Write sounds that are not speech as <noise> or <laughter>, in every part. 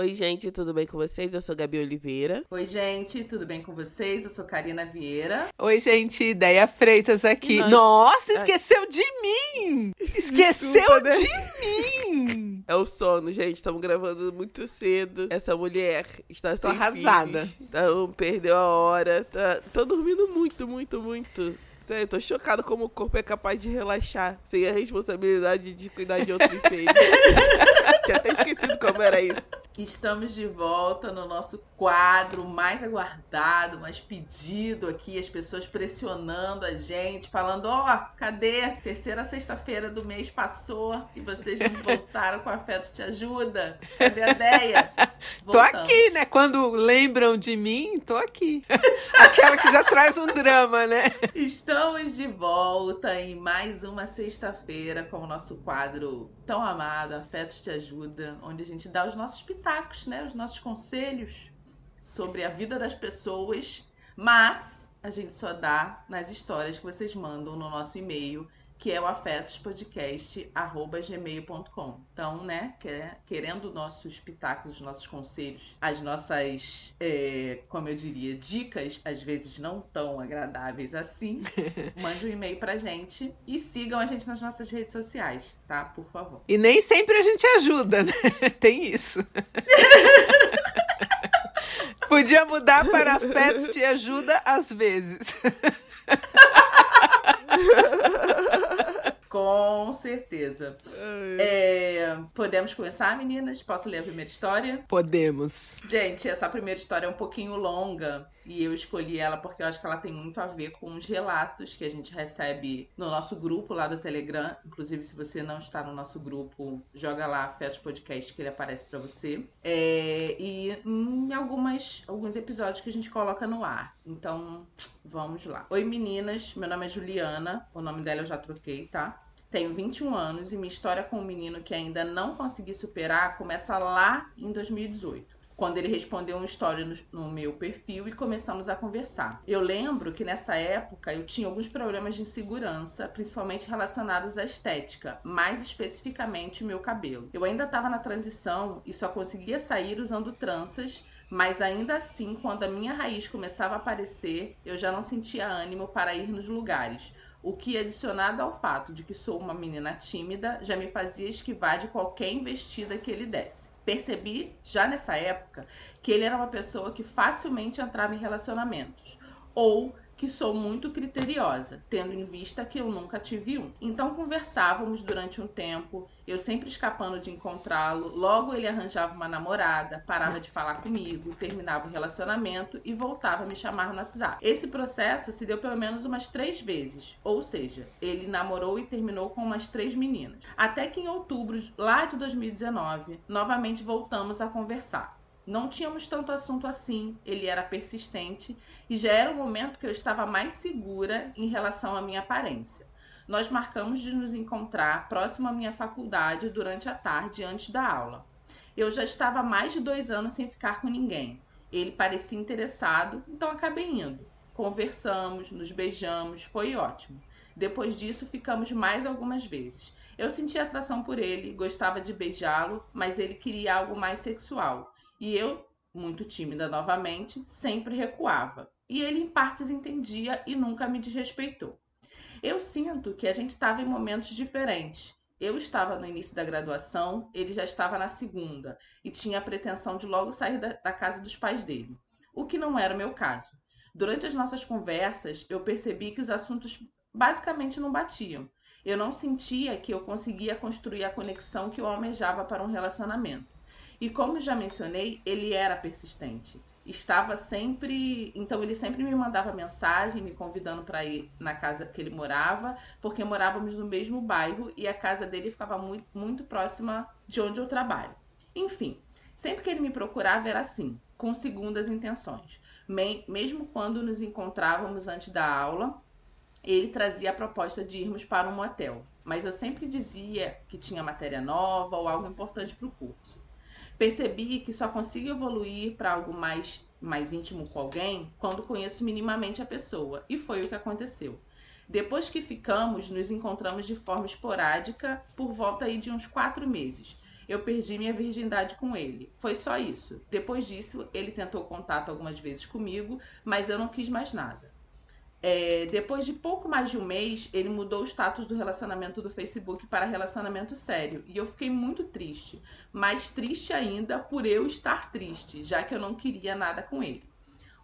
Oi, gente, tudo bem com vocês? Eu sou Gabi Oliveira. Oi, gente, tudo bem com vocês? Eu sou Karina Vieira. Oi, gente, Ideia Freitas aqui. Nós- Nossa, esqueceu de mim! Esqueceu Desculpa, né? de mim! <laughs> É o sono, gente. Estamos gravando muito cedo. Essa mulher está Tô sem arrasada. filhos. Então, perdeu a hora. Tá... Tô dormindo muito, muito, muito. Sério, tô chocado como o corpo é capaz de relaxar sem a responsabilidade de cuidar de outros <laughs> seres. Tinha até esquecido como era isso. Estamos de volta no nosso quadro mais aguardado, mais pedido aqui, as pessoas pressionando a gente, falando: ó, cadê? Terceira sexta-feira do mês passou e vocês não voltaram com Afeto Te Ajuda? Cadê a ideia? <laughs> Tô aqui, né? Quando lembram de mim, tô aqui. <laughs> Aquela que já traz um drama, né? Estamos de volta em mais uma sexta-feira com o nosso quadro tão amado, Afetos Te Ajuda, onde a gente dá os nossos pitacos, né? Os nossos conselhos sobre a vida das pessoas, mas a gente só dá nas histórias que vocês mandam no nosso e-mail, que é o afetospodcast.gmail.com. Então, né, quer- querendo nossos pitacos, os nossos conselhos, as nossas, é, como eu diria, dicas, às vezes não tão agradáveis assim, <laughs> mande um e-mail pra gente e sigam a gente nas nossas redes sociais, tá? Por favor. E nem sempre a gente ajuda, né? <laughs> Tem isso. <laughs> Podia mudar para Afetos Te Ajuda às vezes. <laughs> Com certeza. É, podemos começar, meninas? Posso ler a primeira história? Podemos. Gente, essa primeira história é um pouquinho longa e eu escolhi ela porque eu acho que ela tem muito a ver com os relatos que a gente recebe no nosso grupo lá do Telegram. Inclusive, se você não está no nosso grupo, joga lá Afetos Podcast que ele aparece pra você. É, e em algumas, alguns episódios que a gente coloca no ar. Então, vamos lá. Oi meninas, meu nome é Juliana, o nome dela eu já troquei, tá? Tenho 21 anos e minha história com um menino que ainda não consegui superar começa lá em 2018 quando ele respondeu uma história no, meu perfil e começamos a conversar. Eu lembro que nessa época eu tinha alguns problemas de insegurança, principalmente relacionados à estética, mais especificamente o meu cabelo. Eu ainda estava na transição e só conseguia sair usando tranças, mas ainda assim, quando a minha raiz começava a aparecer, eu já não sentia ânimo para ir nos lugares. O que, adicionado ao fato de que sou uma menina tímida, já me fazia esquivar de qualquer investida que ele desse. Percebi, já nessa época, que ele era uma pessoa que facilmente entrava em relacionamentos. Ou que sou muito criteriosa, tendo em vista que eu nunca tive um. Então conversávamos durante um tempo, eu sempre escapando de encontrá-lo, logo ele arranjava uma namorada, parava de falar comigo, terminava o relacionamento e voltava a me chamar no WhatsApp. Esse processo se deu pelo menos umas três vezes, ou seja, ele namorou e terminou com umas três meninas. Até que em outubro, lá de 2019, novamente voltamos a conversar. Não tínhamos tanto assunto assim, ele era persistente e já era o momento que eu estava mais segura em relação à minha aparência. Nós marcamos de nos encontrar próximo à minha faculdade durante a tarde antes da aula. Eu já estava mais de dois anos sem ficar com ninguém. Ele parecia interessado, então acabei indo. Conversamos, nos beijamos, foi ótimo. Depois disso, ficamos mais algumas vezes. Eu sentia atração por ele, gostava de beijá-lo, mas ele queria algo mais sexual. E eu, muito tímida novamente, sempre recuava. E ele, em partes, entendia e nunca me desrespeitou. Eu sinto que a gente estava em momentos diferentes. Eu estava no início da graduação, ele já estava na segunda e tinha a pretensão de logo sair da, da casa dos pais dele, o que não era o meu caso. Durante as nossas conversas, eu percebi que os assuntos basicamente não batiam. Eu não sentia que eu conseguia construir a conexão que eu almejava para um relacionamento. E como já mencionei, ele era persistente. Estava sempre. Então, ele sempre me mandava mensagem me convidando para ir na casa que ele morava, porque morávamos no mesmo bairro e a casa dele ficava muito, muito próxima de onde eu trabalho. Enfim, sempre que ele me procurava era assim, com segundas intenções. Me- Mesmo quando nos encontrávamos antes da aula, ele trazia a proposta de irmos para um motel, mas eu sempre dizia que tinha matéria nova ou algo importante para o curso. Percebi que só consigo evoluir para algo mais, mais íntimo com alguém quando conheço minimamente a pessoa, e foi o que aconteceu. Depois que ficamos, nos encontramos de forma esporádica por volta aí de uns quatro meses. eu perdi minha virgindade com ele. Foi só isso. Depois disso, ele tentou contato algumas vezes comigo, mas eu não quis mais nada. É, depois de pouco mais de um mês, ele mudou o status do relacionamento do Facebook para relacionamento sério. E eu fiquei muito triste. Mais triste ainda por eu estar triste, já que eu não queria nada com ele.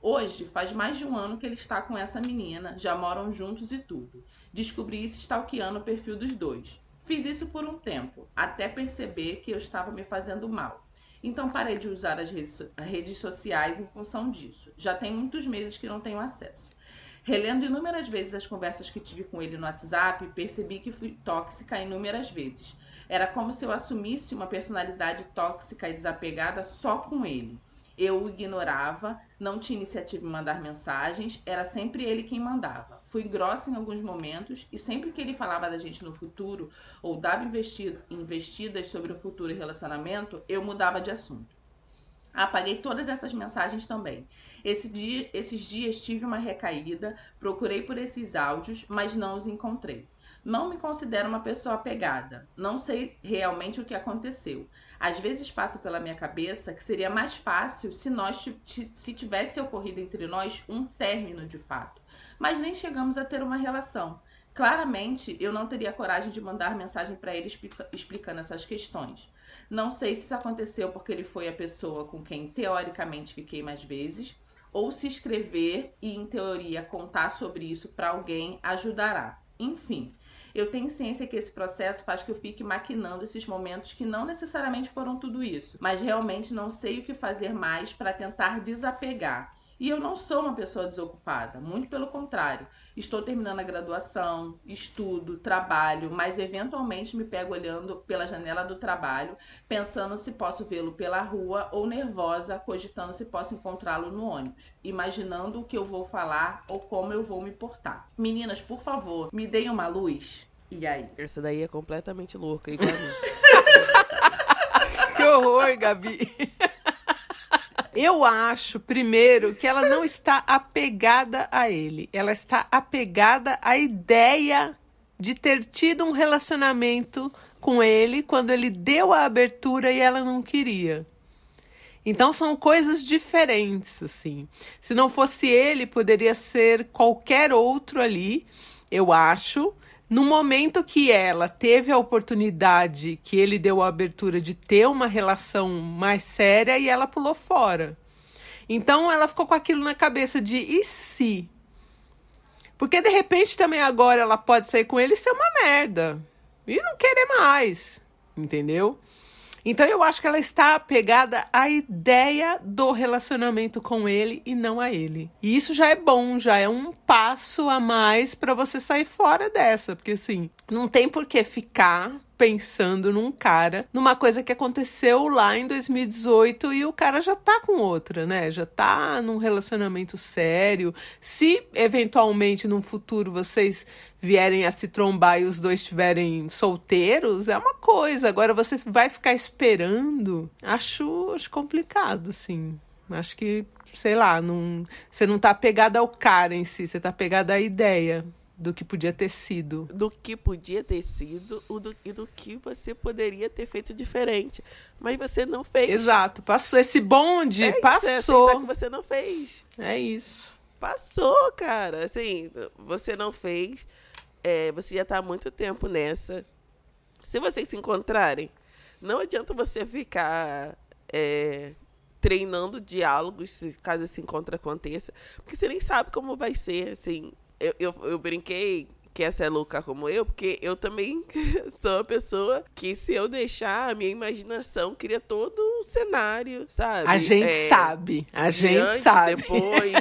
Hoje, faz mais de um ano que ele está com essa menina, já moram juntos e tudo. Descobri isso stalkeando o perfil dos dois. Fiz isso por um tempo, até perceber que eu estava me fazendo mal. Então parei de usar as redes, redes sociais em função disso. Já tem muitos meses que não tenho acesso. Relendo inúmeras vezes as conversas que tive com ele no WhatsApp, percebi que fui tóxica inúmeras vezes. Era como se eu assumisse uma personalidade tóxica e desapegada só com ele. Eu o ignorava, não tinha iniciativa em mandar mensagens, era sempre ele quem mandava. Fui grossa em alguns momentos e sempre que ele falava da gente no futuro ou dava investidas sobre o futuro e relacionamento, eu mudava de assunto. Apaguei todas essas mensagens também. Esse dia, esses dias tive uma recaída, procurei por esses áudios, mas não os encontrei. Não me considero uma pessoa apegada. Não sei realmente o que aconteceu. Às vezes passa pela minha cabeça que seria mais fácil se nós se tivesse ocorrido entre nós um término de fato. Mas nem chegamos a ter uma relação. Claramente, eu não teria coragem de mandar mensagem para ele explica explicando essas questões. Não sei se isso aconteceu porque ele foi a pessoa com quem teoricamente fiquei mais vezes, ou se escrever e, em teoria, contar sobre isso para alguém ajudará. Enfim, eu tenho ciência que esse processo faz que eu fique maquinando esses momentos que não necessariamente foram tudo isso, mas realmente não sei o que fazer mais para tentar desapegar. E eu não sou uma pessoa desocupada, muito pelo contrário. Estou terminando a graduação, estudo, trabalho, mas eventualmente me pego olhando pela janela do trabalho, pensando se posso vê-lo pela rua ou nervosa, cogitando se posso encontrá-lo no ônibus, imaginando o que eu vou falar ou como eu vou me portar. Meninas, por favor, me deem uma luz. E aí? Essa daí é completamente louca, igual <laughs> a que horror, Gabi. Eu acho, primeiro, que ela não está apegada a ele. Ela está apegada à ideia de ter tido um relacionamento com ele quando ele deu a abertura e ela não queria. Então são coisas diferentes, assim. Se não fosse ele, poderia ser qualquer outro ali, eu acho. No momento que ela teve a oportunidade, que ele deu a abertura de ter uma relação mais séria e ela pulou fora. Então ela ficou com aquilo na cabeça de e se? Porque de repente também agora ela pode sair com ele e ser uma merda. E não querer mais. Entendeu? Então eu acho que ela está apegada à ideia do relacionamento com ele e não a ele. E isso já é bom, já é um passo a mais para você sair fora dessa, porque assim, não tem por que ficar pensando num cara, numa coisa que aconteceu lá em 2018 e o cara já tá com outra, né? Já tá num relacionamento sério. Se eventualmente num futuro vocês vierem a se trombar e os dois estiverem solteiros, é uma coisa. Agora você vai ficar esperando. Acho, acho complicado, sim. Acho que, sei lá, não, você não tá pegada ao cara em si, você tá pegada à ideia do que podia ter sido. Do que podia ter sido o do, e do que você poderia ter feito diferente. Mas você não fez. Exato. Passou esse bonde, é passou. Isso, é que você não fez. É isso. Passou, cara. Assim, você não fez. É, você já tá há muito tempo nessa. Se vocês se encontrarem, não adianta você ficar é, treinando diálogos caso esse encontro aconteça, porque você nem sabe como vai ser, assim eu, eu, eu brinquei que essa é louca como eu, porque eu também <laughs> sou uma pessoa que, se eu deixar, a minha imaginação cria todo um cenário, sabe? A gente é, sabe, a gente sabe. Depois.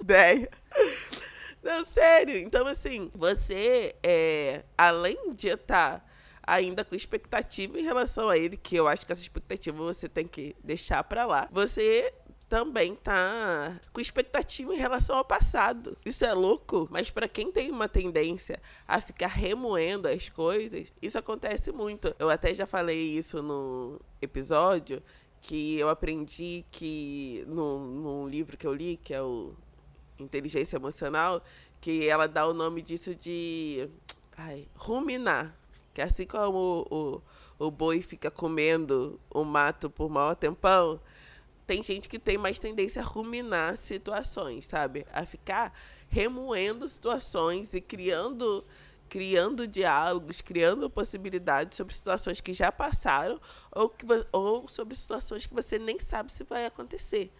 Ideia. <laughs> <laughs> Não, sério. Então, assim, você, é, além de estar ainda com expectativa em relação a ele, que eu acho que essa expectativa você tem que deixar para lá, você também tá com expectativa em relação ao passado. Isso é louco, mas para quem tem uma tendência a ficar remoendo as coisas, isso acontece muito. Eu até já falei isso no episódio que eu aprendi que num livro que eu li, que é o Inteligência Emocional, que ela dá o nome disso de ai, ruminar Que assim como o, o, o boi fica comendo o mato por maior tempão, tem gente que tem mais tendência a ruminar situações, sabe? A ficar remoendo situações e criando criando diálogos, criando possibilidades sobre situações que já passaram ou, que, ou sobre situações que você nem sabe se vai acontecer.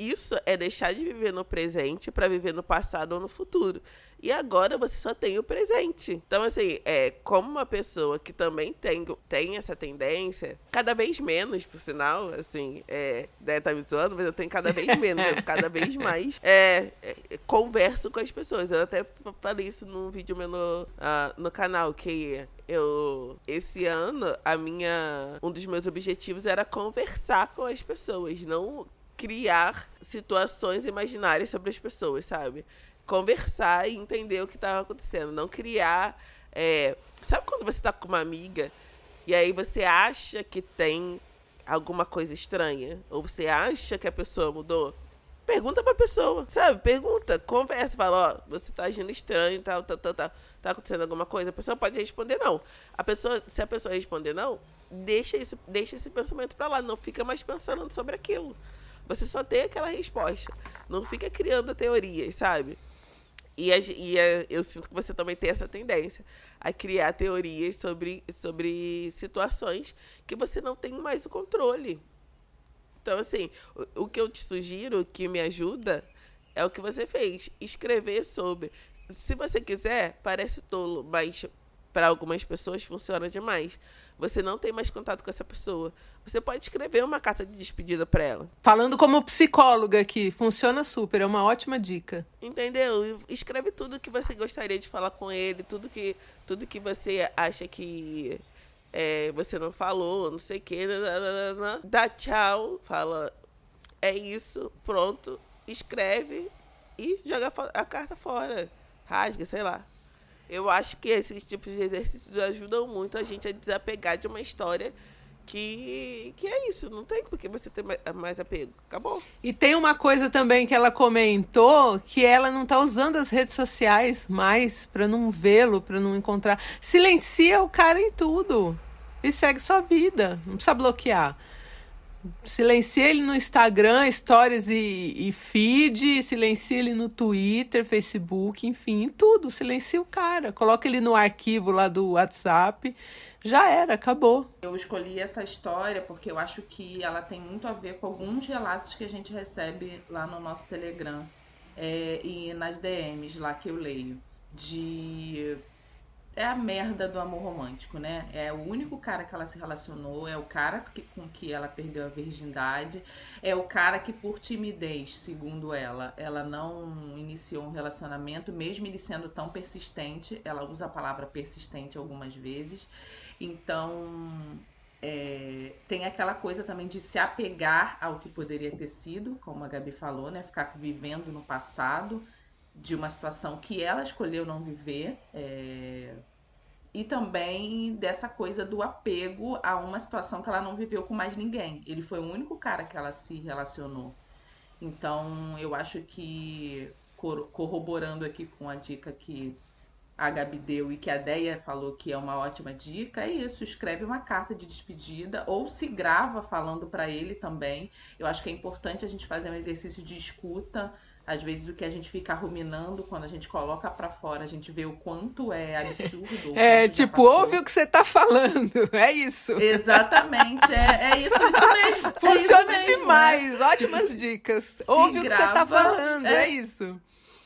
Isso é deixar de viver no presente para viver no passado ou no futuro. E agora você só tem o presente. Então, assim, é, como uma pessoa que também tem, tem essa tendência, cada vez menos, por sinal, assim, é, deve estar tá me zoando, mas eu tenho cada vez menos, eu cada vez <laughs> mais é, é, converso com as pessoas. Eu até falei isso num vídeo meu no, uh, no canal, que eu esse ano a minha um dos meus objetivos era conversar com as pessoas, não criar situações imaginárias sobre as pessoas, sabe? Conversar e entender o que estava acontecendo, não criar. É... Sabe quando você está com uma amiga e aí você acha que tem alguma coisa estranha? Ou você acha que a pessoa mudou? Pergunta pra pessoa, sabe? Pergunta, conversa, fala, ó, você tá agindo estranho, tal, tal, tal, tal. Tá acontecendo alguma coisa? A pessoa pode responder não. A pessoa, se a pessoa responder não, deixa, isso, deixa esse pensamento pra lá. Não fica mais pensando sobre aquilo. Você só tem aquela resposta. Não fica criando teorias, sabe? E, a, e a, eu sinto que você também tem essa tendência a criar teorias sobre, sobre situações que você não tem mais o controle. Então, assim, o, o que eu te sugiro, que me ajuda, é o que você fez. Escrever sobre. Se você quiser, parece tolo, mas para algumas pessoas funciona demais. Você não tem mais contato com essa pessoa. Você pode escrever uma carta de despedida para ela. Falando como psicóloga aqui, funciona super, é uma ótima dica. Entendeu? Escreve tudo que você gostaria de falar com ele, tudo que, tudo que você acha que é, você não falou, não sei o que. Dá tchau, fala, é isso, pronto, escreve e joga a carta fora. Rasga, sei lá. Eu acho que esses tipos de exercícios ajudam muito a gente a desapegar de uma história que, que é isso, não tem porque você ter mais apego. Acabou. E tem uma coisa também que ela comentou, que ela não está usando as redes sociais mais para não vê-lo, para não encontrar. Silencia o cara em tudo e segue sua vida, não precisa bloquear. Silencia ele no Instagram, stories e, e feed, silencia ele no Twitter, Facebook, enfim, tudo. Silencia o cara. Coloca ele no arquivo lá do WhatsApp. Já era, acabou. Eu escolhi essa história porque eu acho que ela tem muito a ver com alguns relatos que a gente recebe lá no nosso Telegram é, e nas DMs lá que eu leio. De é a merda do amor romântico, né? É o único cara que ela se relacionou, é o cara que, com que ela perdeu a virgindade, é o cara que, por timidez, segundo ela, ela não iniciou um relacionamento, mesmo ele sendo tão persistente, ela usa a palavra persistente algumas vezes. Então, é, tem aquela coisa também de se apegar ao que poderia ter sido, como a Gabi falou, né? Ficar vivendo no passado de uma situação que ela escolheu não viver. É... E também dessa coisa do apego a uma situação que ela não viveu com mais ninguém. Ele foi o único cara que ela se relacionou. Então, eu acho que corroborando aqui com a dica que a Gabi deu e que a Deia falou que é uma ótima dica, é isso, escreve uma carta de despedida ou se grava falando para ele também. Eu acho que é importante a gente fazer um exercício de escuta, às vezes o que a gente fica ruminando, quando a gente coloca para fora, a gente vê o quanto é absurdo. É, tipo, ouve o que você tá falando. <laughs> É isso. Exatamente. É, é isso, isso mesmo. É Funciona é mesmo, demais. Né? Ótimas dicas. Se ouve grava, o que você tá falando. É, é isso.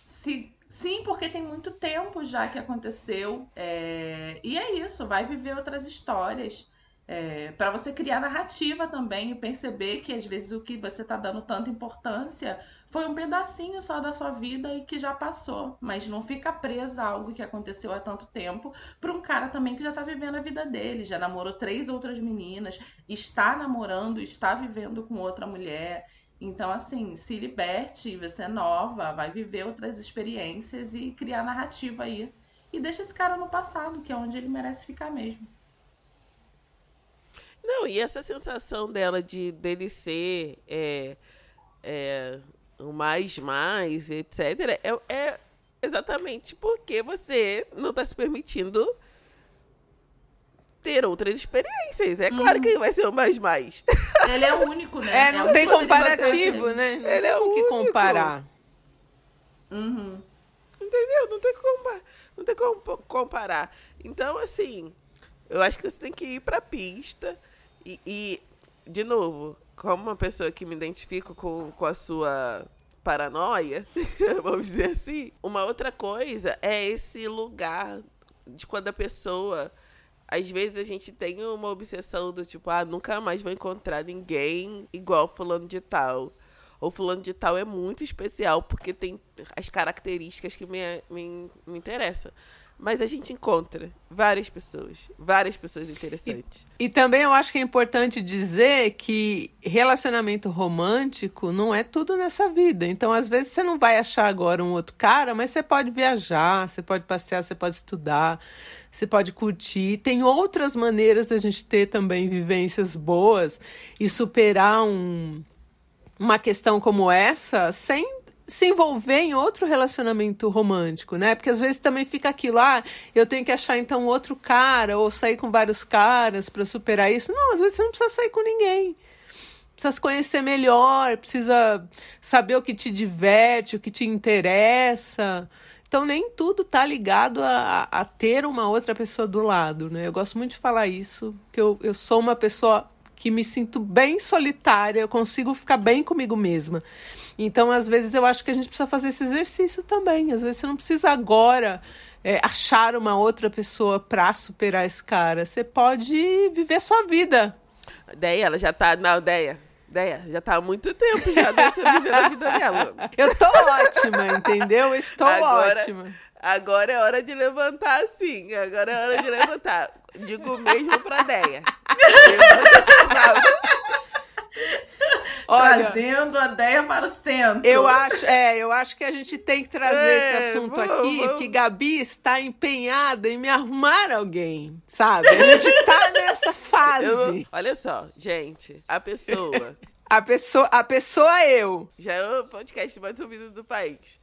Se Sim, porque tem muito tempo já que aconteceu. É... E é isso, vai viver outras histórias. É... para você criar narrativa também e perceber que às vezes o que você está dando tanta importância foi um pedacinho só da sua vida e que já passou, mas não fica presa a algo que aconteceu há tanto tempo para um cara também que já tá vivendo a vida dele, já namorou três outras meninas, está namorando, está vivendo com outra mulher. Então, assim, se liberte, você é nova, vai viver outras experiências e criar narrativa aí. E deixa esse cara no passado, que é onde ele merece ficar mesmo. Não, e essa sensação dela de dele ser é, é, o mais mais, etc., é, é exatamente porque você não está se permitindo ter outras experiências. É claro que ele vai ser o mais mais. <laughs> Ele é único, né? É, não É tem que comparativo, né? Não <laughs> Ele é tem o que único. comparar. Uhum. Entendeu? Não tem como, não tem como comparar. Então, assim, eu acho que você tem que ir pra pista e, e, de novo, como uma pessoa que me identifico com, com a sua paranoia, <laughs> vamos dizer assim, uma outra coisa é esse lugar de quando a pessoa. Às vezes a gente tem uma obsessão do tipo, ah, nunca mais vou encontrar ninguém igual fulano de tal. Ou fulano de tal é muito especial porque tem as características que me, me, me interessam. Mas a gente encontra várias pessoas, várias pessoas interessantes. E também eu acho que é importante dizer que relacionamento romântico não é tudo nessa vida. Então, às vezes, você não vai achar agora um outro cara, mas você pode viajar, você pode passear, você pode estudar, você pode curtir. Tem outras maneiras da gente ter também vivências boas e superar um, uma questão como essa sem se envolver em outro relacionamento romântico, né? Porque às vezes também fica aquilo, ah, eu tenho que achar então outro cara ou sair com vários caras para superar isso. Não, às vezes você não precisa sair com ninguém. Precisa se conhecer melhor, precisa saber o que te diverte, o que te interessa. Então nem tudo tá ligado a, a ter uma outra pessoa do lado, né? Eu gosto muito de falar isso, que eu, eu sou uma pessoa que me sinto bem solitária, eu consigo ficar bem comigo mesma. Então, às vezes, eu acho que a gente precisa fazer esse exercício também. Às vezes, você não precisa agora é, achar uma outra pessoa pra superar esse cara. Você pode viver sua vida. Deia, ela já tá. Não, Deia. Deia, já tá há muito tempo já dessa vivendo a vida dela. <laughs> Eu tô ótima, entendeu? Eu estou Agora- ótima. Agora é hora de levantar, sim. Agora é hora de levantar. Digo mesmo pra Deia. Olha, Trazendo a ideia para o centro. eu acho, é, eu acho que a gente tem que trazer É, esse assunto vamos, aqui, vamos. porque Gabi está empenhada em me arrumar alguém, sabe? A gente tá <laughs> nessa fase. Eu Olha só, gente. A pessoa A pessoa, a pessoa eu. já é o podcast mais ouvido do país.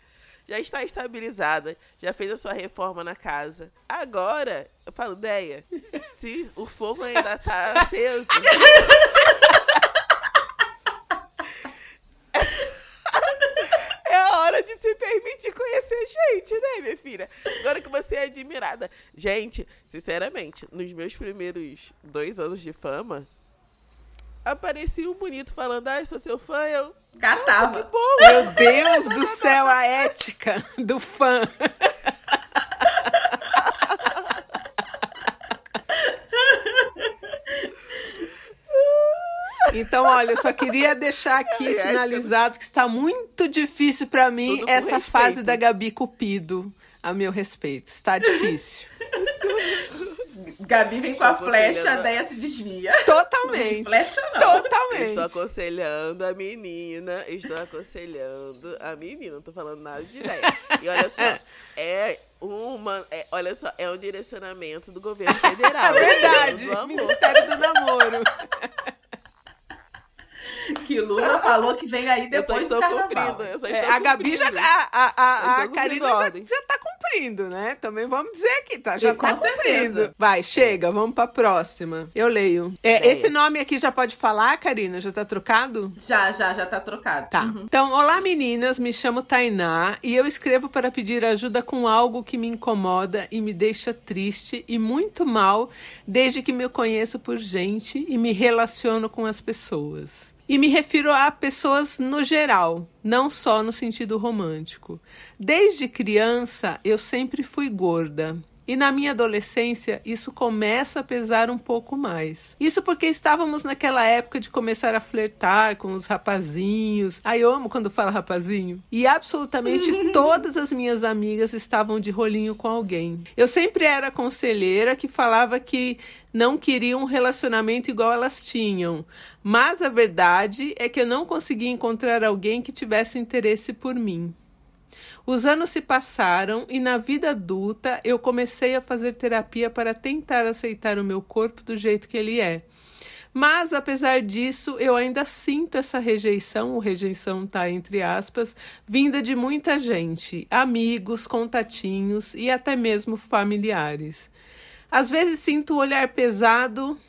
Já está estabilizada, já fez a sua reforma na casa. Agora, eu falo, Deia, se o fogo ainda tá aceso. É de se permitir conhecer gente, né, minha filha? Agora que você é admirada. Gente, sinceramente, nos meus primeiros dois anos de fama, aparecia um bonito falando, ai, sou seu fã, eu. Que Catava. bom! Meu Deus do céu, a ética do fã. Então, olha, eu só queria deixar aqui sinalizado que está muito difícil para mim Tudo essa fase da Gabi Cupido, a meu respeito. Está difícil. Gabi vem com a flecha, a ideia se desvia. Totalmente. Flecha não. Totalmente. estou aconselhando a menina, estou aconselhando a menina, não tô falando nada de ideia. E olha só, <laughs> é uma, é, olha só, é um direcionamento do governo federal. <laughs> É verdade. Do amor. Ministério do Namoro. <laughs> Que Lula falou que vem aí depois do estou carnaval. cumprindo. Eu só É, a Gabi já. cumprindo. A, a, a, a cumprindo Karina já, já tá cumprindo, né? Também vamos dizer aqui, tá? Já E tá certeza. cumprindo. Vai, chega, vamos pra próxima. Eu leio. É, esse nome aqui já pode falar, Karina? Já tá trocado? Já, já, já tá trocado. Tá. Uhum. Então, olá meninas, me chamo Tainá e eu escrevo para pedir ajuda com algo que me incomoda e me deixa triste e muito mal desde que me conheço por gente e me relaciono com as pessoas. E me refiro a pessoas no geral, não só no sentido romântico. Desde criança, eu sempre fui gorda. E na minha adolescência, isso começa a pesar um pouco mais. Isso porque estávamos naquela época de começar a flertar com os rapazinhos. Ai, eu amo quando fala rapazinho. E absolutamente <laughs> todas as minhas amigas estavam de rolinho com alguém. Eu sempre era a conselheira que falava que não queria um relacionamento igual elas tinham. Mas a verdade é que eu não conseguia encontrar alguém que tivesse interesse por mim. Os anos se passaram e na vida adulta eu comecei a fazer terapia para tentar aceitar o meu corpo do jeito que ele é. Mas apesar disso, eu ainda sinto essa rejeição, o rejeição tá entre aspas, vinda de muita gente, amigos, contatinhos e até mesmo familiares. Às vezes sinto o olhar pesado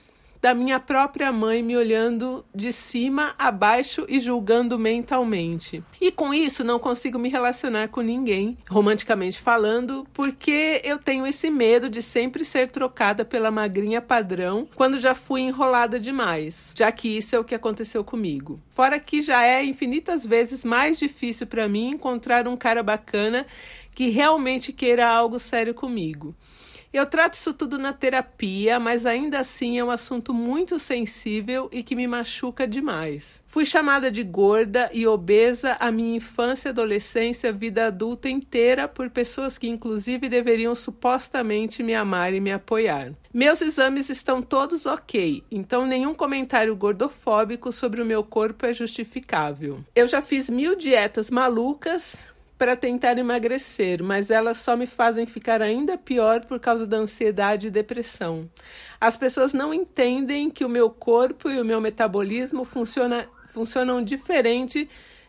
da minha própria mãe me olhando de cima a baixo e julgando mentalmente. E com isso não consigo me relacionar com ninguém, romanticamente falando, porque eu tenho esse medo de sempre ser trocada pela magrinha padrão quando já fui enrolada demais, já que isso é o que aconteceu comigo. Fora que já é infinitas vezes mais difícil para mim encontrar um cara bacana que realmente queira algo sério comigo. Eu trato isso tudo na terapia, mas ainda assim é um assunto muito sensível e que me machuca demais. Fui chamada de gorda e obesa a minha infância, adolescência, vida adulta inteira por pessoas que, inclusive, deveriam supostamente me amar e me apoiar. Meus exames estão todos ok, então nenhum comentário gordofóbico sobre o meu corpo é justificável. Eu já fiz mil dietas malucas, para tentar emagrecer, mas elas só me fazem ficar ainda pior por causa da ansiedade e depressão. As pessoas não entendem que o meu corpo e o meu metabolismo funciona, funcionam diferente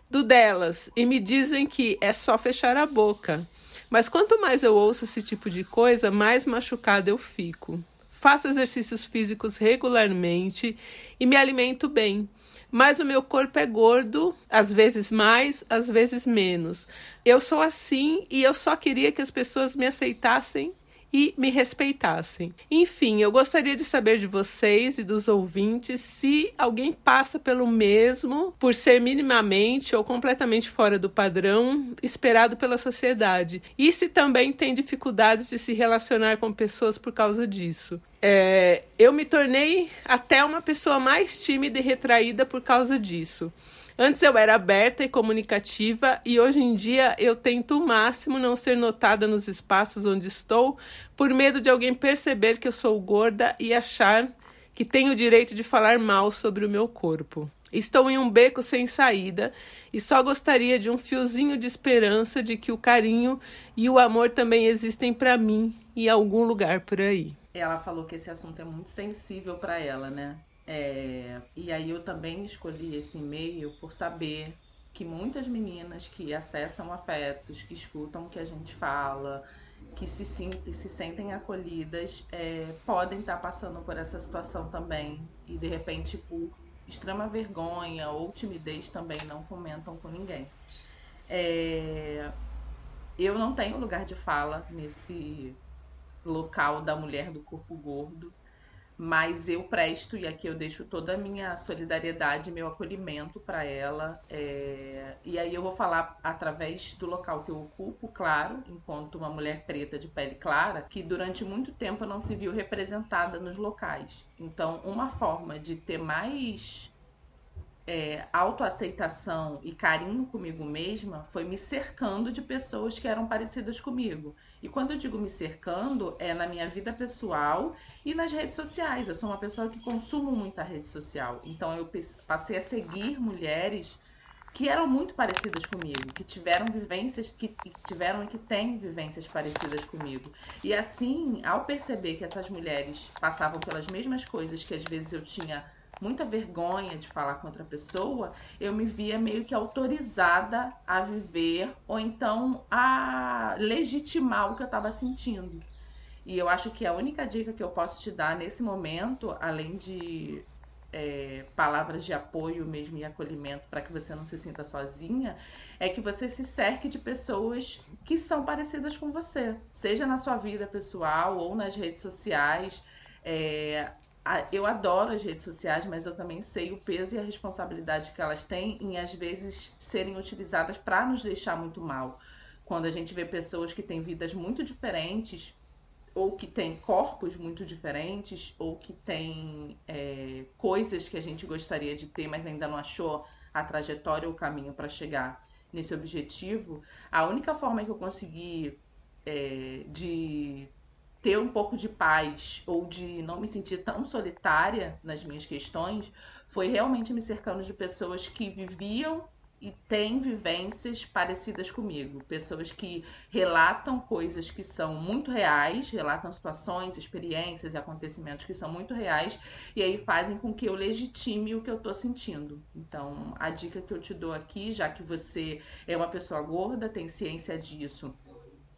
do delas e me dizem que é só fechar a boca. Mas quanto mais eu ouço esse tipo de coisa, mais machucada eu fico. Faço exercícios físicos regularmente e me alimento bem mas o meu corpo é gordo, às vezes mais, às vezes menos. Eu sou assim e eu só queria que as pessoas me aceitassem e me respeitassem. Enfim, eu gostaria de saber de vocês e dos ouvintes se alguém passa pelo mesmo por ser minimamente ou completamente fora do padrão esperado pela sociedade e se também tem dificuldades de se relacionar com pessoas por causa disso. É, eu me tornei até uma pessoa mais tímida e retraída por causa disso. Antes eu era aberta e comunicativa e hoje em dia eu tento o máximo não ser notada nos espaços onde estou por medo de alguém perceber que eu sou gorda e achar que tenho o direito de falar mal sobre o meu corpo. Estou em um beco sem saída e só gostaria de um fiozinho de esperança de que o carinho e o amor também existem para mim em algum lugar por aí ela falou que esse assunto é muito sensível para ela, né? É, e aí eu também escolhi esse e-mail por saber que muitas meninas que acessam afetos, que escutam o que a gente fala, que se, sentem, se sentem acolhidas, é, podem estar tá passando por essa situação também. E de repente, por extrema vergonha ou timidez, também não comentam com ninguém. É, eu não tenho lugar de fala nesse local da mulher do corpo gordo, mas eu presto e aqui eu deixo toda a minha solidariedade, meu acolhimento para ela. É... E aí eu vou falar através do local que eu ocupo, claro, enquanto uma mulher preta de pele clara, que durante muito tempo não se viu representada nos locais. Então, uma forma de ter mais é, autoaceitação e carinho comigo mesma foi me cercando de pessoas que eram parecidas comigo. E quando eu digo me cercando, é na minha vida pessoal e nas redes sociais. Eu sou uma pessoa que consumo muita rede social. Então eu passei a seguir mulheres que eram muito parecidas comigo, que tiveram vivências, que tiveram e que têm vivências parecidas comigo. E assim, ao perceber que essas mulheres passavam pelas mesmas coisas que às vezes eu tinha muita vergonha de falar com outra pessoa, eu me via meio que autorizada a viver ou então a legitimar o que eu estava sentindo. E eu acho que a única dica que eu posso te dar nesse momento, além de é, palavras de apoio mesmo e acolhimento para que você não se sinta sozinha, é que você se cerque de pessoas que são parecidas com você, seja na sua vida pessoal ou nas redes sociais. É, eu adoro as redes sociais, mas eu também sei o peso e a responsabilidade que elas têm em às vezes serem utilizadas para nos deixar muito mal. Quando a gente vê pessoas que têm vidas muito diferentes, ou que têm corpos muito diferentes, ou que têm é, coisas que a gente gostaria de ter, mas ainda não achou a trajetória ou o caminho para chegar nesse objetivo, a única forma que eu consegui é, de ter um pouco de paz ou de não me sentir tão solitária nas minhas questões foi realmente me cercando de pessoas que viviam e têm vivências parecidas comigo. Pessoas que relatam coisas que são muito reais, relatam situações, experiências e acontecimentos que são muito reais e aí fazem com que eu legitime o que eu tô sentindo. Então, a dica que eu te dou aqui, já que você é uma pessoa gorda, tem ciência disso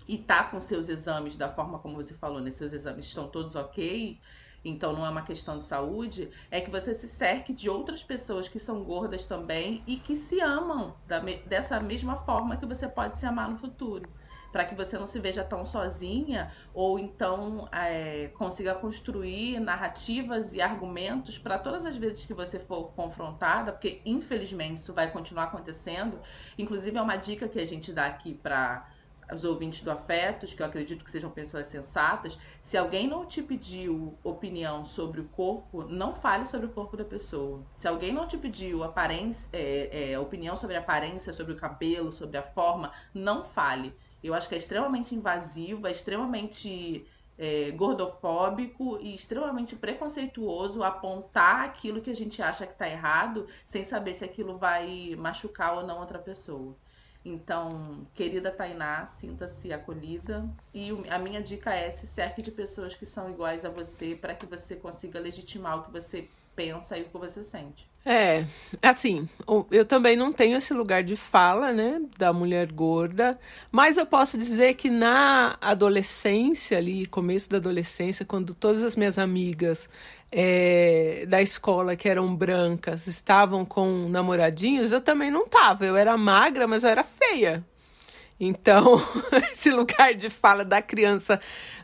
e tá com seus exames da forma como você falou, né? Seus exames estão todos ok, então não é uma questão de saúde, é que você se cerque de outras pessoas que são gordas também e que se amam da, dessa mesma forma que você pode se amar no futuro para que você não se veja tão sozinha ou então é, consiga construir narrativas e argumentos para todas as vezes que você for confrontada, porque infelizmente isso vai continuar acontecendo. Inclusive é uma dica que a gente dá aqui para os ouvintes do Afetos, que eu acredito que sejam pessoas sensatas, se alguém não te pediu opinião sobre o corpo, não fale sobre o corpo da pessoa. Se alguém não te pediu aparência, é, é, opinião sobre a aparência, sobre o cabelo, sobre a forma, não fale. Eu acho que é extremamente invasivo, é extremamente é, gordofóbico e extremamente preconceituoso apontar aquilo que a gente acha que está errado sem saber se aquilo vai machucar ou não outra pessoa. Então, querida Tainá, sinta-se acolhida. E a minha dica é se cerque de pessoas que são iguais a você para que você consiga legitimar o que você pensa e o que você sente. É, assim, eu também não tenho esse lugar de fala, né, da mulher gorda, mas eu posso dizer que na adolescência ali, começo da adolescência, quando todas as minhas amigas é, da escola que eram brancas estavam com namoradinhos, eu também não tava. Eu era magra, mas eu era feia. Então, <laughs> esse lugar de fala da criança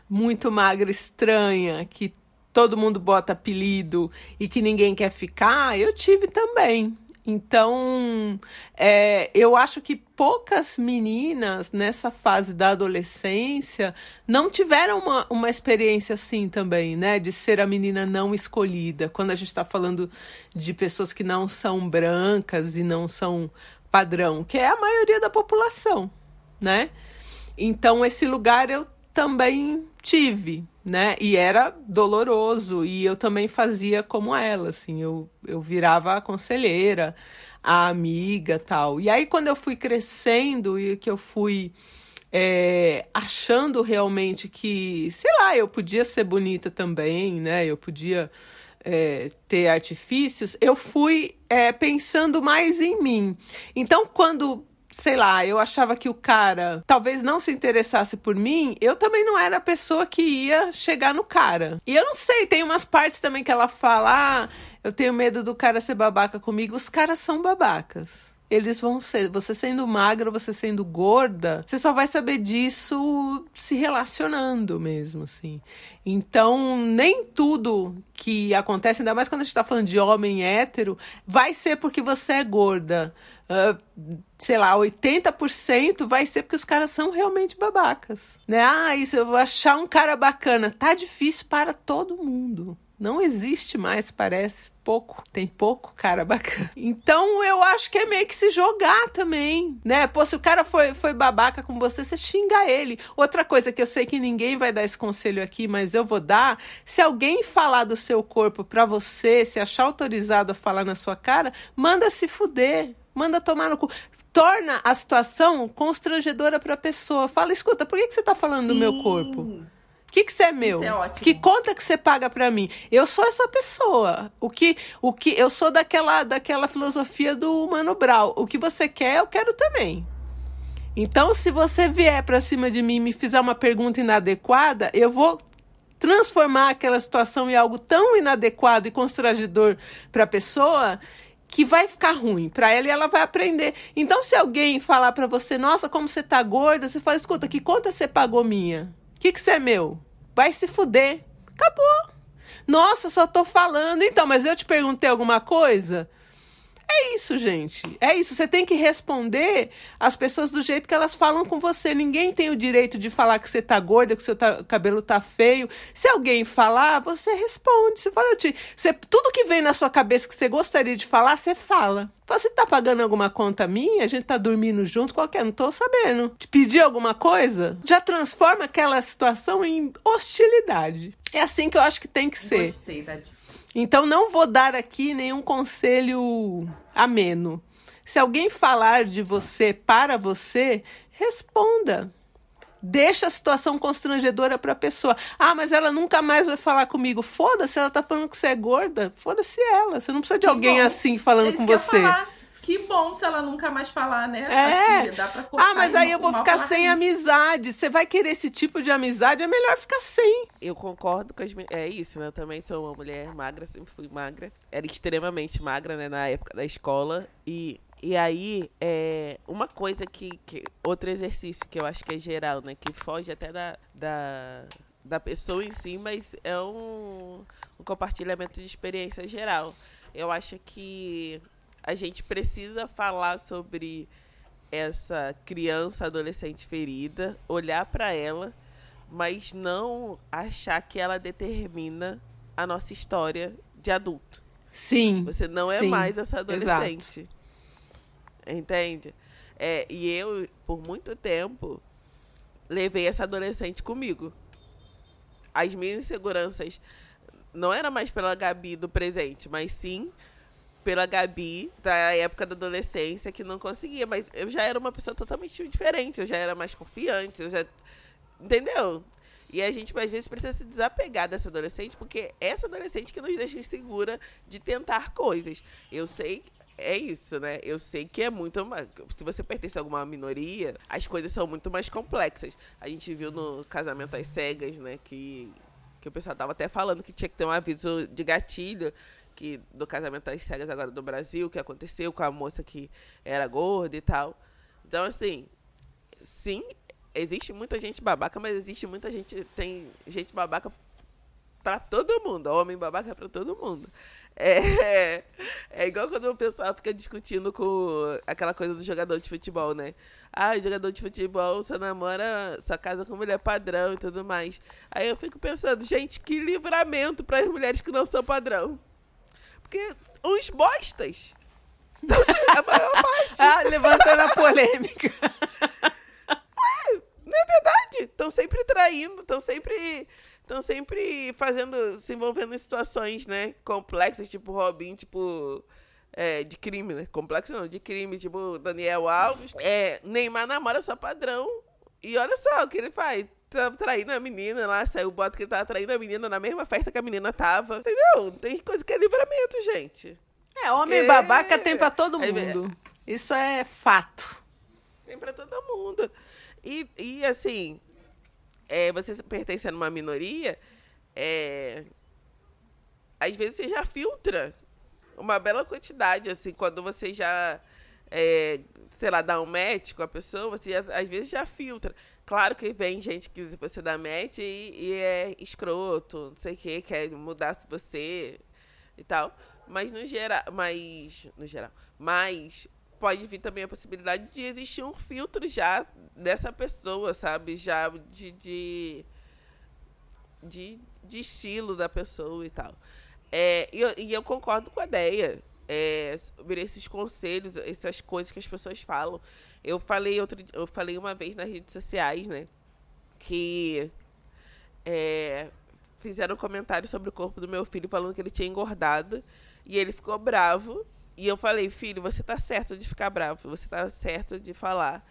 muito magra, estranha, que todo mundo bota apelido e que ninguém quer ficar, eu tive também. Então, é, eu acho que poucas meninas nessa fase da adolescência não tiveram uma, uma experiência assim também, né? De ser a menina não escolhida. Quando a gente está falando de pessoas que não são brancas e não são padrão, que é a maioria da população, né? Então, esse lugar eu também tive, né? E era doloroso e eu também fazia como ela, assim, eu, eu virava a conselheira, a amiga, tal. E aí quando eu fui crescendo e que eu fui é, achando realmente que, sei lá, eu podia ser bonita também, né? Eu podia é, ter artifícios, eu fui é, pensando mais em mim. Então, quando sei lá, eu achava que o cara talvez não se interessasse por mim, eu também não era a pessoa que ia chegar no cara. E eu não sei, tem umas partes também que ela fala: ah, eu tenho medo do cara ser babaca comigo. Os caras são babacas eles vão ser. Você sendo magra, você sendo gorda, você só vai saber disso se relacionando mesmo, assim. Então, nem tudo que acontece, ainda mais quando a gente tá falando de homem hétero, vai ser porque você é gorda. Uh, sei lá, 80% vai ser porque os caras são realmente babacas. Né? Ah, isso, eu vou achar um cara bacana. Tá difícil para todo mundo não existe mais, parece pouco. Tem pouco cara bacana. Então eu acho que é meio que se jogar também, né? Pô, se o cara foi, foi babaca com você, você xinga ele. Outra coisa que eu sei que ninguém vai dar esse conselho aqui, mas eu vou dar: se alguém falar do seu corpo pra você, se achar autorizado a falar na sua cara, manda se fuder. Manda tomar no cu torna a situação constrangedora para a pessoa. Fala, escuta, por que, que você está falando Sim. do meu corpo? Que que você é meu? Isso é ótimo. Que conta que você paga para mim? Eu sou essa pessoa. O que o que eu sou daquela daquela filosofia do Mano Brown. O que você quer, eu quero também. Então, se você vier para cima de mim e me fizer uma pergunta inadequada, eu vou transformar aquela situação em algo tão inadequado e constrangedor para a pessoa que vai ficar ruim para ela e ela vai aprender. Então, se alguém falar para você, nossa, como você tá gorda, você fala, escuta, que conta você pagou minha? Que que você é meu? Vai se fuder. Acabou. Nossa, só tô falando. Então, mas eu te perguntei alguma coisa? É isso, gente. É isso. Você tem que responder as pessoas do jeito que elas falam com você. Ninguém tem o direito de falar que você tá gorda, que seu tá, cabelo tá feio. Se alguém falar, você responde. Você fala, te, você, tudo que vem na sua cabeça que você gostaria de falar, você fala. Você tá pagando alguma conta minha? A gente tá dormindo junto? Qualquer, não tô sabendo. Te pedir alguma coisa? Já transforma aquela situação em hostilidade. É assim que eu acho que tem que ser. Gostei da dica. Então não vou dar aqui nenhum conselho ameno. Se alguém falar de você para você, responda. Deixa a situação constrangedora para a pessoa. Ah, mas ela nunca mais vai falar comigo. Foda-se, ela tá falando que você é gorda. Foda-se ela. Você não precisa de que alguém bom. assim falando é com você. Que bom se ela nunca mais falar, né? É. dá pra cortar ah, mas aí eu vou ficar sem raiz. amizade. Você vai querer esse tipo de amizade, é melhor ficar sem. Eu concordo com as É isso, né? Eu também sou uma mulher magra, sempre fui magra. Era extremamente magra, né, na época da escola. E e aí, é, uma coisa que, que, Outro exercício que eu acho que é geral, né? Que foge até da, da, da pessoa em si, mas é um, um compartilhamento de experiência geral. Eu acho que a gente precisa falar sobre essa criança, adolescente ferida, olhar para ela, mas não achar que ela determina a nossa história de adulto. Sim. Você não é sim, mais essa adolescente. Exato. Entende? É, e eu, por muito tempo, levei essa adolescente comigo. As minhas inseguranças não era mais pela Gabi do presente, mas sim pela Gabi da época da adolescência que não conseguia. Mas eu já era uma pessoa totalmente diferente, eu já era mais confiante, eu já. Entendeu? E a gente, às vezes, precisa se desapegar dessa adolescente, porque é essa adolescente que nos deixa insegura de tentar coisas. Eu sei é isso, né? Eu sei que é muito. Se você pertence a alguma minoria, as coisas são muito mais complexas. A gente viu no casamento às cegas, né? Que, que o pessoal tava até falando que tinha que ter um aviso de gatilho que do casamento às cegas agora do Brasil, que aconteceu com a moça que era gorda e tal. Então, assim, sim, existe muita gente babaca, mas existe muita gente. Tem gente babaca para todo mundo. Homem babaca para todo mundo. É, <laughs> é igual quando o pessoal fica discutindo com aquela coisa do jogador de futebol, né? Ah, jogador de futebol só namora, só casa com mulher padrão e tudo mais. Aí eu fico pensando, gente, que livramento para as mulheres que não são padrão. Porque uns bostas. <laughs> A maior parte. ah, levantando a polêmica. não é verdade? Estão sempre traindo, estão sempre estão sempre fazendo, se envolvendo em situações, né, complexas, tipo Robin, tipo é, de crime, né? Complexo não, de crime, tipo Daniel Alves. É, Neymar namora só padrão. E olha só o que ele faz. Tá traindo a menina lá, saiu o boto que ele tava traindo a menina na mesma festa que a menina tava. Entendeu? Tem coisa que é livramento, gente. É, homem Porque... babaca tem pra todo mundo. Isso é fato. Tem pra todo mundo. E, e assim, é, você pertencendo a uma minoria, é, às vezes você já filtra uma bela quantidade, assim, quando você já, é, sei lá, dá um com a pessoa, você já, às vezes já filtra. Claro que vem gente que você dá match e, e é escroto, não sei o que, quer mudar você e tal. Mas no geral, mas no geral, mas pode vir também a possibilidade de existir um filtro já dessa pessoa, sabe? Já de, de, de, de estilo da pessoa e tal. É, e, eu, e eu concordo com a ideia é, sobre esses conselhos, essas coisas que as pessoas falam. Eu falei, outro, eu falei uma vez nas redes sociais, né? Que é, fizeram um comentário sobre o corpo do meu filho falando que ele tinha engordado. E ele ficou bravo e eu falei, filho, você tá certo de ficar bravo, você tá certo de falar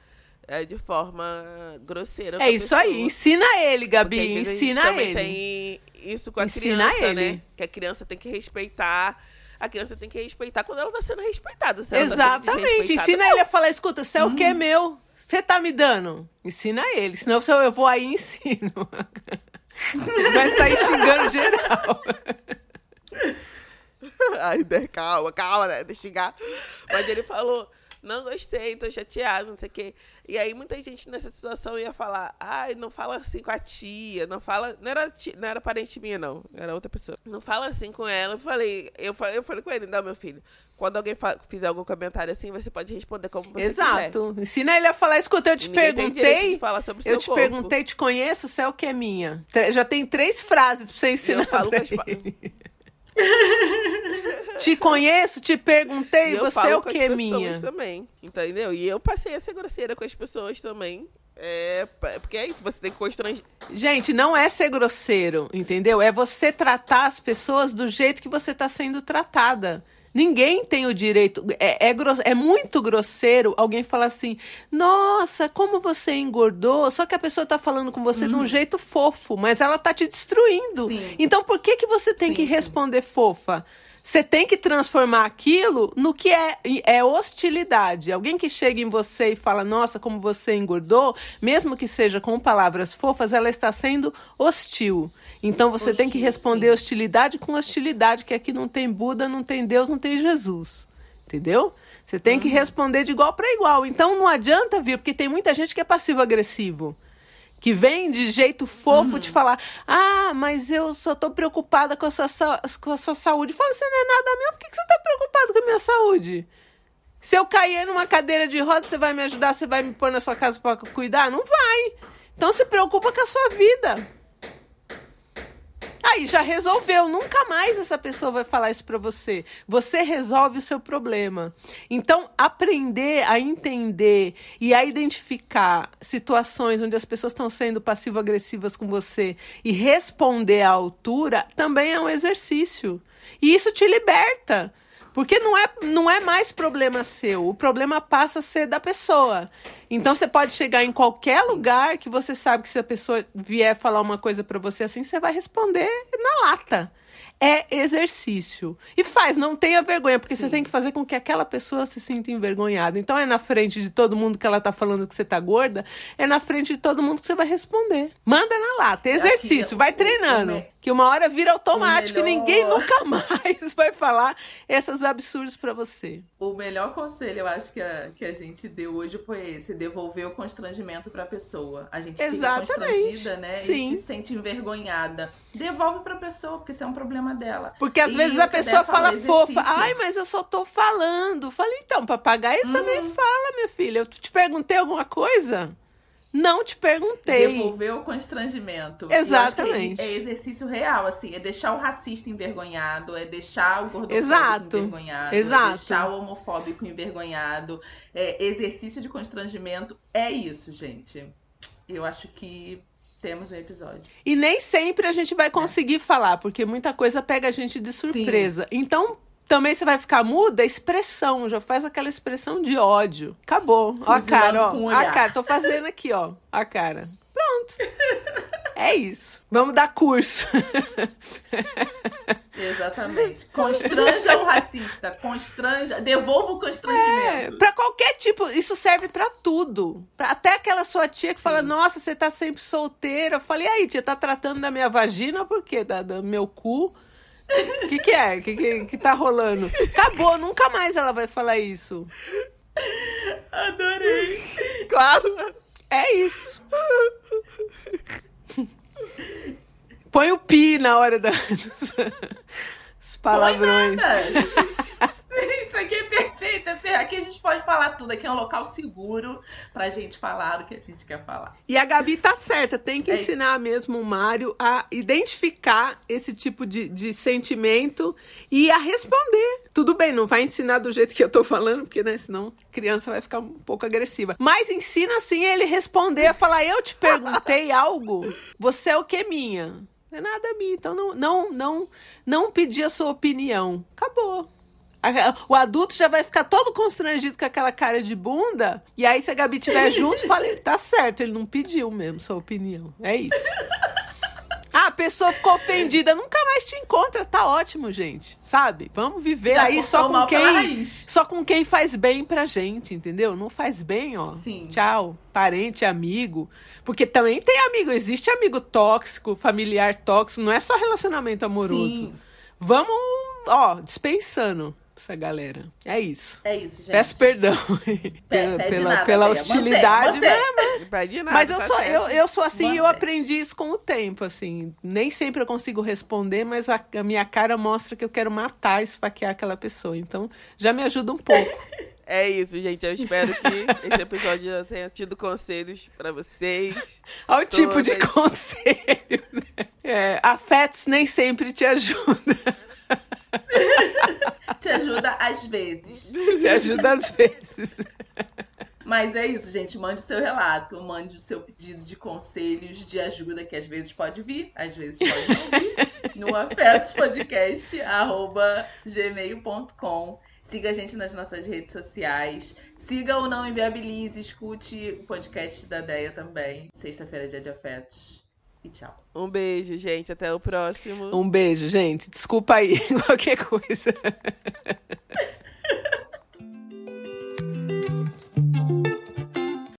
é, de forma grosseira. É isso pessoa. aí, ensina ele, Gabi, ensina a ele. tem isso com a ensina criança, ele. né? Que a criança tem que respeitar. A criança tem que respeitar quando ela tá sendo respeitada. Se Exatamente. Tá ensina ele a falar, escuta, você é o que é meu? Você tá me dando? Ensina ele. Senão se eu vou aí e ensino. <laughs> Vai sair xingando geral. Ai, calma, calma, né? Deixa eu xingar. Mas ele falou, não gostei, tô chateado, não sei o quê. E aí muita gente nessa situação ia falar, ai, não fala assim com a tia, não fala. Não era, tia, não era parente minha, não. Era outra pessoa. Não fala assim com ela. Eu falei, eu falei, eu falei com ele, não, meu filho. Quando alguém fizer algum comentário assim, você pode responder como você Exato. Quiser. Ensina ele a falar, escuta, eu te Ninguém perguntei. eu te corpo. perguntei, te conheço, você é o que é minha. Já tem três frases pra você ensinar. Eu falo pra ele. <laughs> te conheço, te perguntei, E você é o que as pessoas minha. também, entendeu? E eu passei a ser grosseira com as pessoas também. É, porque é isso, você tem que constranger. Gente, não é ser grosseiro, entendeu? É você tratar as pessoas do jeito que você está sendo tratada. Ninguém tem o direito. É, é, é muito grosseiro alguém falar assim: Nossa, como você engordou. Só que a pessoa tá falando com você de um jeito fofo, mas ela tá te destruindo. Sim. Então por que, que você tem Sim, que sim. responder fofa? Você tem que transformar aquilo no que é, é hostilidade. Alguém que chega em você e fala, nossa, como você engordou, mesmo que seja com palavras fofas, ela está sendo hostil. Então você Hostil, tem que responder sim. hostilidade com hostilidade, que aqui não tem Buda, não tem Deus, não tem Jesus. Entendeu? Você tem uhum. que responder de igual para igual. Então não adianta vir, porque tem muita gente que é passivo-agressivo que vem de jeito fofo uhum. de falar: Ah, mas eu só tô preocupada com a sua, com a sua saúde. Fala, você não é nada meu, por que, que você tá preocupado com a minha saúde? Se eu cair numa cadeira de roda, você vai me ajudar? Você vai me pôr na sua casa para cuidar? Não vai. Então se preocupa com a sua vida. Aí já resolveu, nunca mais essa pessoa vai falar isso para você. Você resolve o seu problema. Então, aprender a entender e a identificar situações onde as pessoas estão sendo passivo-agressivas com você e responder à altura também é um exercício. E isso te liberta. Porque não é, não é mais problema seu, o problema passa a ser da pessoa. Então você pode chegar em qualquer lugar que você sabe que se a pessoa vier falar uma coisa para você assim, você vai responder na lata é exercício. E faz, não tenha vergonha, porque Sim. você tem que fazer com que aquela pessoa se sinta envergonhada. Então é na frente de todo mundo que ela tá falando que você tá gorda, é na frente de todo mundo que você vai responder. Manda na lata, exercício, Aqui, vai treinando. Que uma hora vira automático melhor... e ninguém nunca mais <laughs> vai falar esses absurdos para você. O melhor conselho, eu acho que a, que a gente deu hoje foi esse: devolver o constrangimento para a pessoa. A gente Exatamente. fica constrangida, né? Sim. E se sente envergonhada. Devolve para a pessoa, porque isso é um problema dela. Porque às e vezes a pessoa fala fofa, ai, mas eu só tô falando. Falei, então, papagaio uhum. também fala, minha filha. Eu te perguntei alguma coisa? Não te perguntei. Devolver o constrangimento. Exatamente. É, exercício real, assim. É deixar o racista envergonhado, é deixar o gordofóbico Exato. envergonhado, Exato. é deixar o homofóbico envergonhado. É, exercício de constrangimento é isso, gente. Eu acho que temos um episódio. E nem sempre a gente vai é. conseguir é. falar, porque muita coisa pega a gente de surpresa. Sim. Então, também você vai ficar muda, expressão, já faz aquela expressão de ódio. Acabou. Ó a cara, ó. A cara, tô fazendo aqui, ó. A cara. Pronto. É isso. Vamos dar curso. <laughs> Exatamente. Constranja o racista, constranja, devolva o constrangimento. É, para qualquer tipo, isso serve para tudo. Pra, até aquela sua tia que Sim. fala: "Nossa, você tá sempre solteira". Eu falei: "Aí, tia, tá tratando da minha vagina por quê? Da, do meu cu?" O <laughs> que, que é? O que, que, que tá rolando? Acabou, nunca mais ela vai falar isso. Adorei. Claro. É isso. Põe o pi na hora das <laughs> palavrões. <laughs> <laughs> Isso aqui é perfeito. É aqui a gente pode falar tudo. Aqui é um local seguro pra gente falar o que a gente quer falar. E a Gabi tá certa. Tem que é. ensinar mesmo o Mário a identificar esse tipo de, de sentimento e a responder. Tudo bem, não vai ensinar do jeito que eu tô falando, porque né, senão a criança vai ficar um pouco agressiva. Mas ensina assim ele responder, a falar: Eu te perguntei <laughs> algo, você é o que minha? Não é nada minha. Então não, não, não, não pedir a sua opinião. Acabou. O adulto já vai ficar todo constrangido com aquela cara de bunda. E aí, se a Gabi estiver <laughs> junto, fala: ele tá certo, ele não pediu mesmo sua opinião. É isso. Ah, a pessoa ficou ofendida, nunca mais te encontra, tá ótimo, gente. Sabe? Vamos viver Já aí só com quem só com quem faz bem pra gente, entendeu? Não faz bem, ó. Sim. Tchau, parente, amigo. Porque também tem amigo, existe amigo tóxico, familiar tóxico, não é só relacionamento amoroso. Sim. Vamos, ó, dispensando essa galera. É isso. É isso, gente. Peço perdão <laughs> pela, pela, nada, pela hostilidade. Mantém, mantém. Mas, mas eu, tá sou, eu, eu sou assim e eu aprendi isso com o tempo, assim. Nem sempre eu consigo responder, mas a, a minha cara mostra que eu quero matar, esfaquear aquela pessoa. Então, já me ajuda um pouco. <laughs> É isso, gente. Eu espero que esse episódio já tenha tido conselhos para vocês. Olha o tipo de <laughs> conselho, né? É, afetos nem sempre te ajudam. <laughs> Te ajuda às vezes. Te ajuda às vezes. Mas é isso, gente. Mande o seu relato, mande o seu pedido de conselhos, de ajuda, que às vezes pode vir, às vezes pode não vir, <laughs> no afetospodcast.gmail.com. Siga a gente nas nossas redes sociais. Siga o Não Inviabilize, escute o podcast da Deia também. Sexta-feira é dia de afetos. E tchau. Um beijo, gente. Até o próximo. Um beijo, gente. Desculpa aí <laughs> qualquer coisa. <laughs>